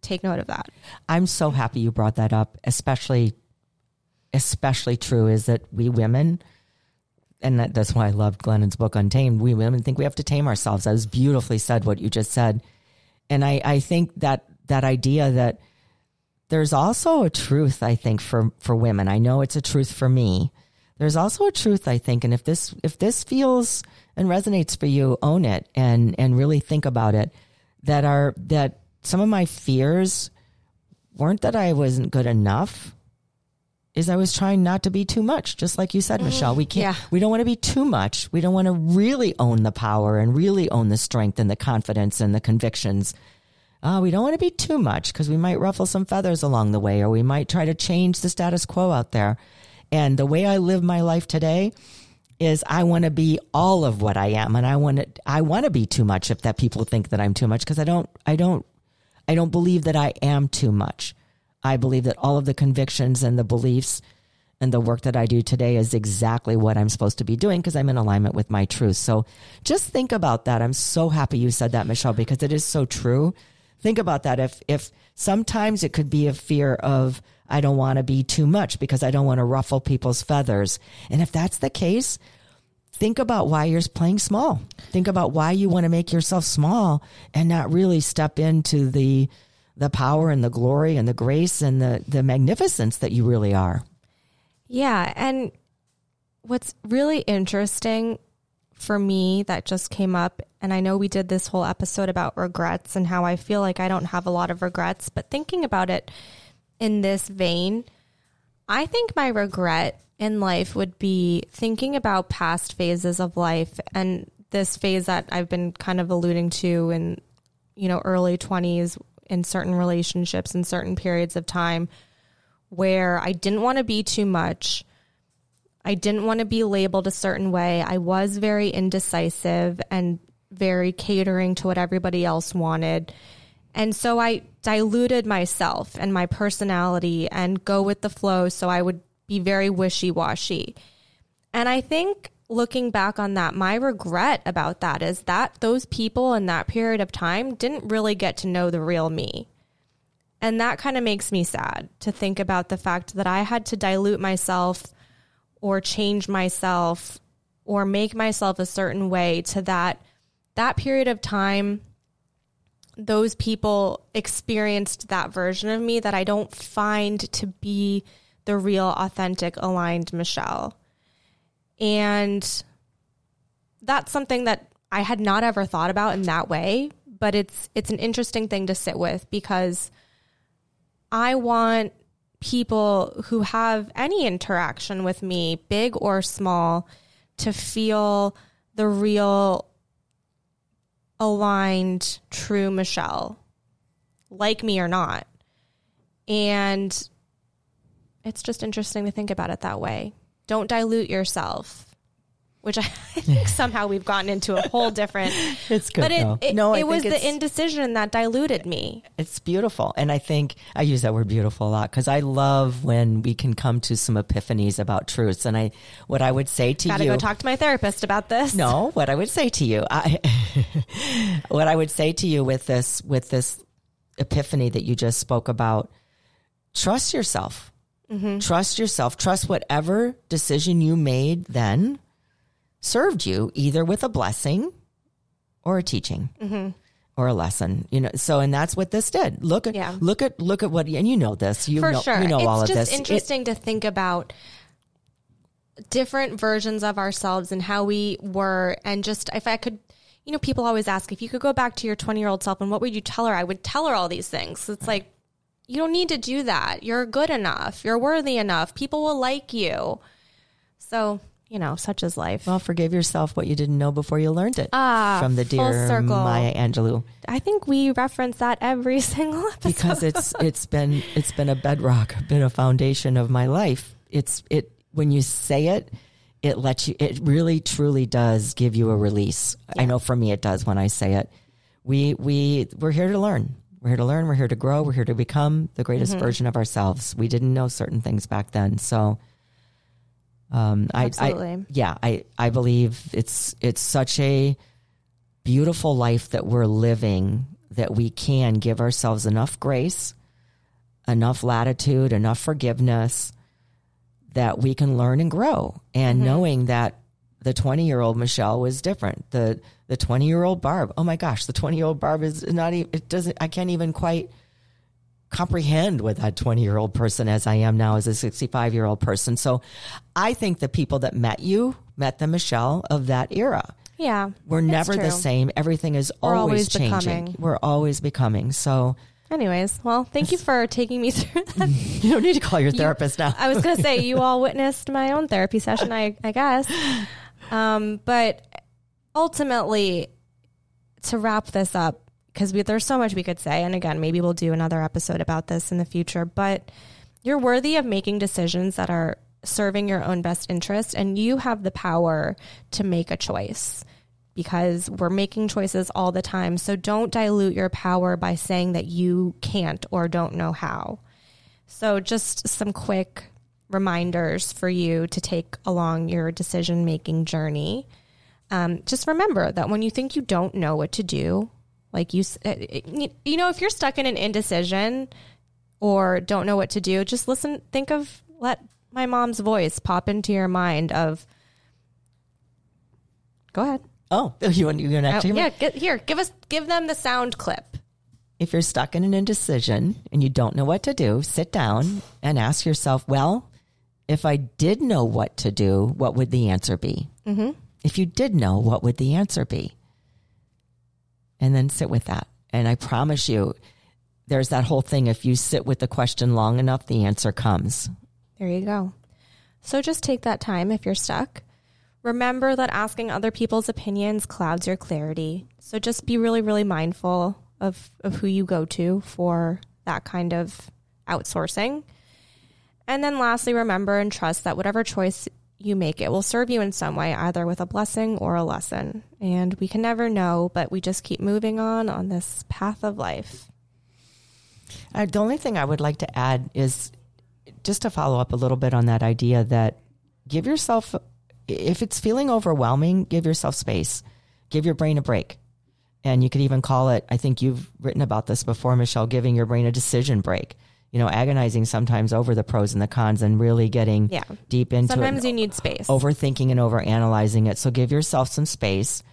take note of that. I'm so happy you brought that up, especially especially true is that we women and that, that's why I loved Glennon's book Untamed. We women think we have to tame ourselves. That was beautifully said what you just said. And I, I think that that idea that there's also a truth, I think, for, for women. I know it's a truth for me. There's also a truth, I think, and if this if this feels and resonates for you, own it and and really think about it. That are that some of my fears weren't that I wasn't good enough is I was trying not to be too much. Just like you said, Michelle, we can't, Yeah. we don't want to be too much. We don't want to really own the power and really own the strength and the confidence and the convictions. Uh, we don't want to be too much because we might ruffle some feathers along the way or we might try to change the status quo out there. And the way I live my life today is I want to be all of what I am. And I want to, I want to be too much if that people think that I'm too much because I don't, I don't, I don't believe that I am too much. I believe that all of the convictions and the beliefs and the work that I do today is exactly what I'm supposed to be doing because I'm in alignment with my truth. So just think about that. I'm so happy you said that, Michelle, because it is so true. Think about that. If, if sometimes it could be a fear of, I don't want to be too much because I don't want to ruffle people's feathers. And if that's the case, think about why you're playing small. Think about why you want to make yourself small and not really step into the the power and the glory and the grace and the the magnificence that you really are. Yeah. And what's really interesting for me that just came up, and I know we did this whole episode about regrets and how I feel like I don't have a lot of regrets, but thinking about it in this vein, I think my regret in life would be thinking about past phases of life and this phase that I've been kind of alluding to in, you know, early 20s in certain relationships in certain periods of time where I didn't want to be too much. I didn't want to be labeled a certain way. I was very indecisive and very catering to what everybody else wanted. And so I diluted myself and my personality and go with the flow so I would be very wishy washy. And I think looking back on that, my regret about that is that those people in that period of time didn't really get to know the real me. And that kind of makes me sad to think about the fact that I had to dilute myself or change myself or make myself a certain way to that that period of time those people experienced that version of me that I don't find to be the real authentic aligned Michelle. And that's something that I had not ever thought about in that way, but it's it's an interesting thing to sit with because I want people who have any interaction with me, big or small, to feel the real aligned, true Michelle, like me or not. And it's just interesting to think about it that way. Don't dilute yourself, which I think somehow we've gotten into a whole different. It's good But it, though. it, No, it was the indecision that diluted me. It's beautiful. And I think I use that word beautiful a lot because I love when we can come to some epiphanies about truths. And I, what I would say to you Got to you. go talk to my therapist about this. No, what I would say to you, I, what I would say to you with this, with this epiphany that you just spoke about, trust yourself. Mm-hmm. Trust yourself. Trust whatever decision you made then served you either with a blessing or a teaching. Mm-hmm. Or a lesson, you know. So, and that's what this did. Look at, Yeah. look at, look at what, and you know this. You for know, sure. you know it's all of just this. It- interesting to think about different versions of ourselves and how we were. And just if I could, you know, people always ask if you could go back to your 20 year old self and what would you tell her? I would tell her all these things. It's like, you don't need to do that. You're good enough. You're worthy enough. People will like you. So, you know, such is life. Well, forgive yourself what you didn't know before you learned it. Ah, from the dear circle. Maya Angelou. I think we reference that every single episode. because it's it's been it's been a bedrock, been a foundation of my life. It's it when you say it, it lets you. It really truly does give you a release. I know for me it does when I say it. We we we're here to learn. We're here to learn. We're here to grow. We're here to become the greatest Mm-hmm. version of ourselves. We didn't know certain things back then, so. Um, I, I, Absolutely. yeah, I, I believe it's, it's such a beautiful life that we're living that we can give ourselves enough grace, enough latitude, enough forgiveness that we can learn and grow. And knowing that the 20 year old Michelle was different. The, the 20 year old Barb, oh my gosh, the 20 year old Barb is not even, it doesn't, I can't even quite comprehend with that 20 year old person as I am now as a 65 year old person. So I think the people that met you met the Michelle of that era. yeah. We're never the same. Everything is We're always, always changing. becoming. We're always becoming. So Anyways, well, thank you for taking me through that. you don't need to call your therapist now. I was going to say, you all witnessed my own therapy session, I, I guess. Um, but ultimately, to wrap this up, because there's so much we could say, and again, maybe we'll do another episode about this in the future, but you're worthy of making decisions that are serving your own best interest, and you have the power to make a choice because we're making choices all the time. So don't dilute your power by saying that you can't or don't know how. So, just some quick reminders for you to take along your decision making journey. Um, just remember that when you think you don't know what to do, like you, uh, you you know, if you're stuck in an indecision or don't know what to do, just listen, think of, let my mom's voice pop into your mind of, go ahead. oh, you want you want to actually? yeah, get, here, give us, give them the sound clip. If you're stuck in an indecision and you don't know what to do, sit down and ask yourself, well, if I did know what to do, what would the answer be? Mm-hmm. If you did know, what would the answer be? And then sit with that. And I promise you, there's that whole thing. If you sit with the question long enough, the answer comes. There you go. So just take that time if you're stuck. Remember that asking other people's opinions clouds your clarity. So just be really, really mindful of, of who you go to for that kind of outsourcing. And then lastly, remember and trust that whatever choice you make, it will serve you in some way, either with a blessing or a lesson. And we can never know, but we just keep moving on on this path of life. Uh, the only thing I would like to add is just to follow up a little bit on that idea that give yourself, if it's feeling overwhelming, give yourself space, give your brain a break. And you could even call it, I think you've written about this before, Michelle, giving your brain a decision break. You know, agonizing sometimes over the pros and the cons and really getting Yeah. deep into it. Sometimes it you need space. overthinking and overanalyzing it. So give yourself some space.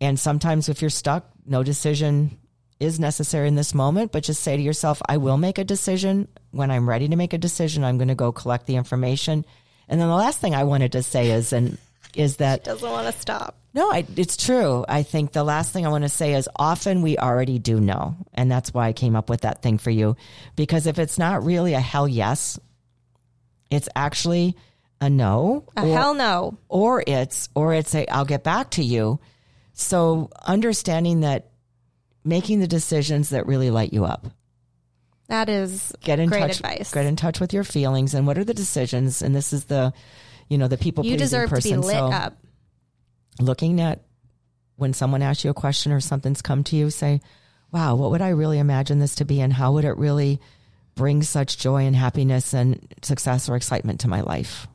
And sometimes if you're stuck, no decision is necessary in this moment, but just say to yourself, I will make a decision. When I'm ready to make a decision, I'm going to go collect the information. And then the last thing I wanted to say is, and is that it Doesn't want to stop. No, I, it's true. I think the last thing I want to say is often we already do know. And that's why I came up with that thing for you. Because if it's not really a hell yes, it's actually a no. A or- hell no. or it's or it's a I'll get back to you. So understanding that making the decisions that really light you up. That is Get in great touch advice. get in touch with your feelings and what are the decisions and this is the you know the people you deserve person. to be lit so up. Looking at when someone asks you a question or something's come to you, say, Wow, what would I really imagine this to be and how would it really bring such joy and happiness and success or excitement to my life?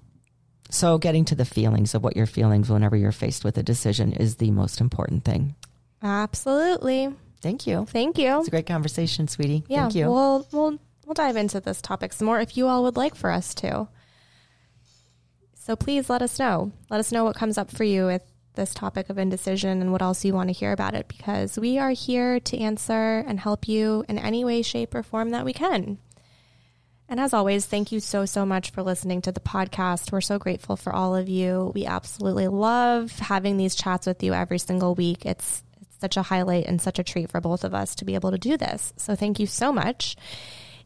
So getting to the feelings of what you're feeling whenever you're faced with a decision is the most important thing. Absolutely. Thank you. Thank you. It's a great conversation, sweetie. Yeah, Thank you. we'll we'll we'll dive into this topic some more if you all would like for us to. So please let us know. Let us know what comes up for you with this topic of indecision and what else you want to hear about it because we are here to answer and help you in any way, shape, or form that we can. And as always, thank you so, so much for listening to the podcast. We're so grateful for all of you. We absolutely love having these chats with you every single week. It's, it's such a highlight and such a treat for both of us to be able to do this. So thank you so much.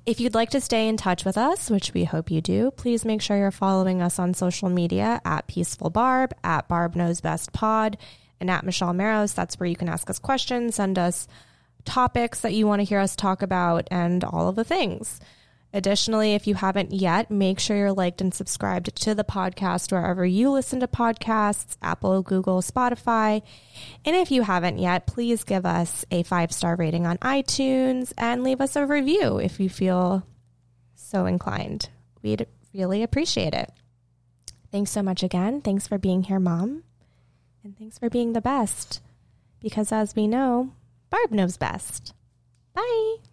If you'd like to stay in touch with us, which we hope you do, please make sure you're following us on social media at Peaceful Barb, at Barb Knows Best Pod, and at Michelle Maros. That's where you can ask us questions, send us topics that you want to hear us talk about, and all of the things. Additionally, if you haven't yet, make sure you're liked and subscribed to the podcast wherever you listen to podcasts Apple, Google, Spotify. And if you haven't yet, please give us a five star rating on iTunes and leave us a review if you feel so inclined. We'd really appreciate it. Thanks so much again. Thanks for being here, Mom. And thanks for being the best. Because as we know, Barb knows best. Bye.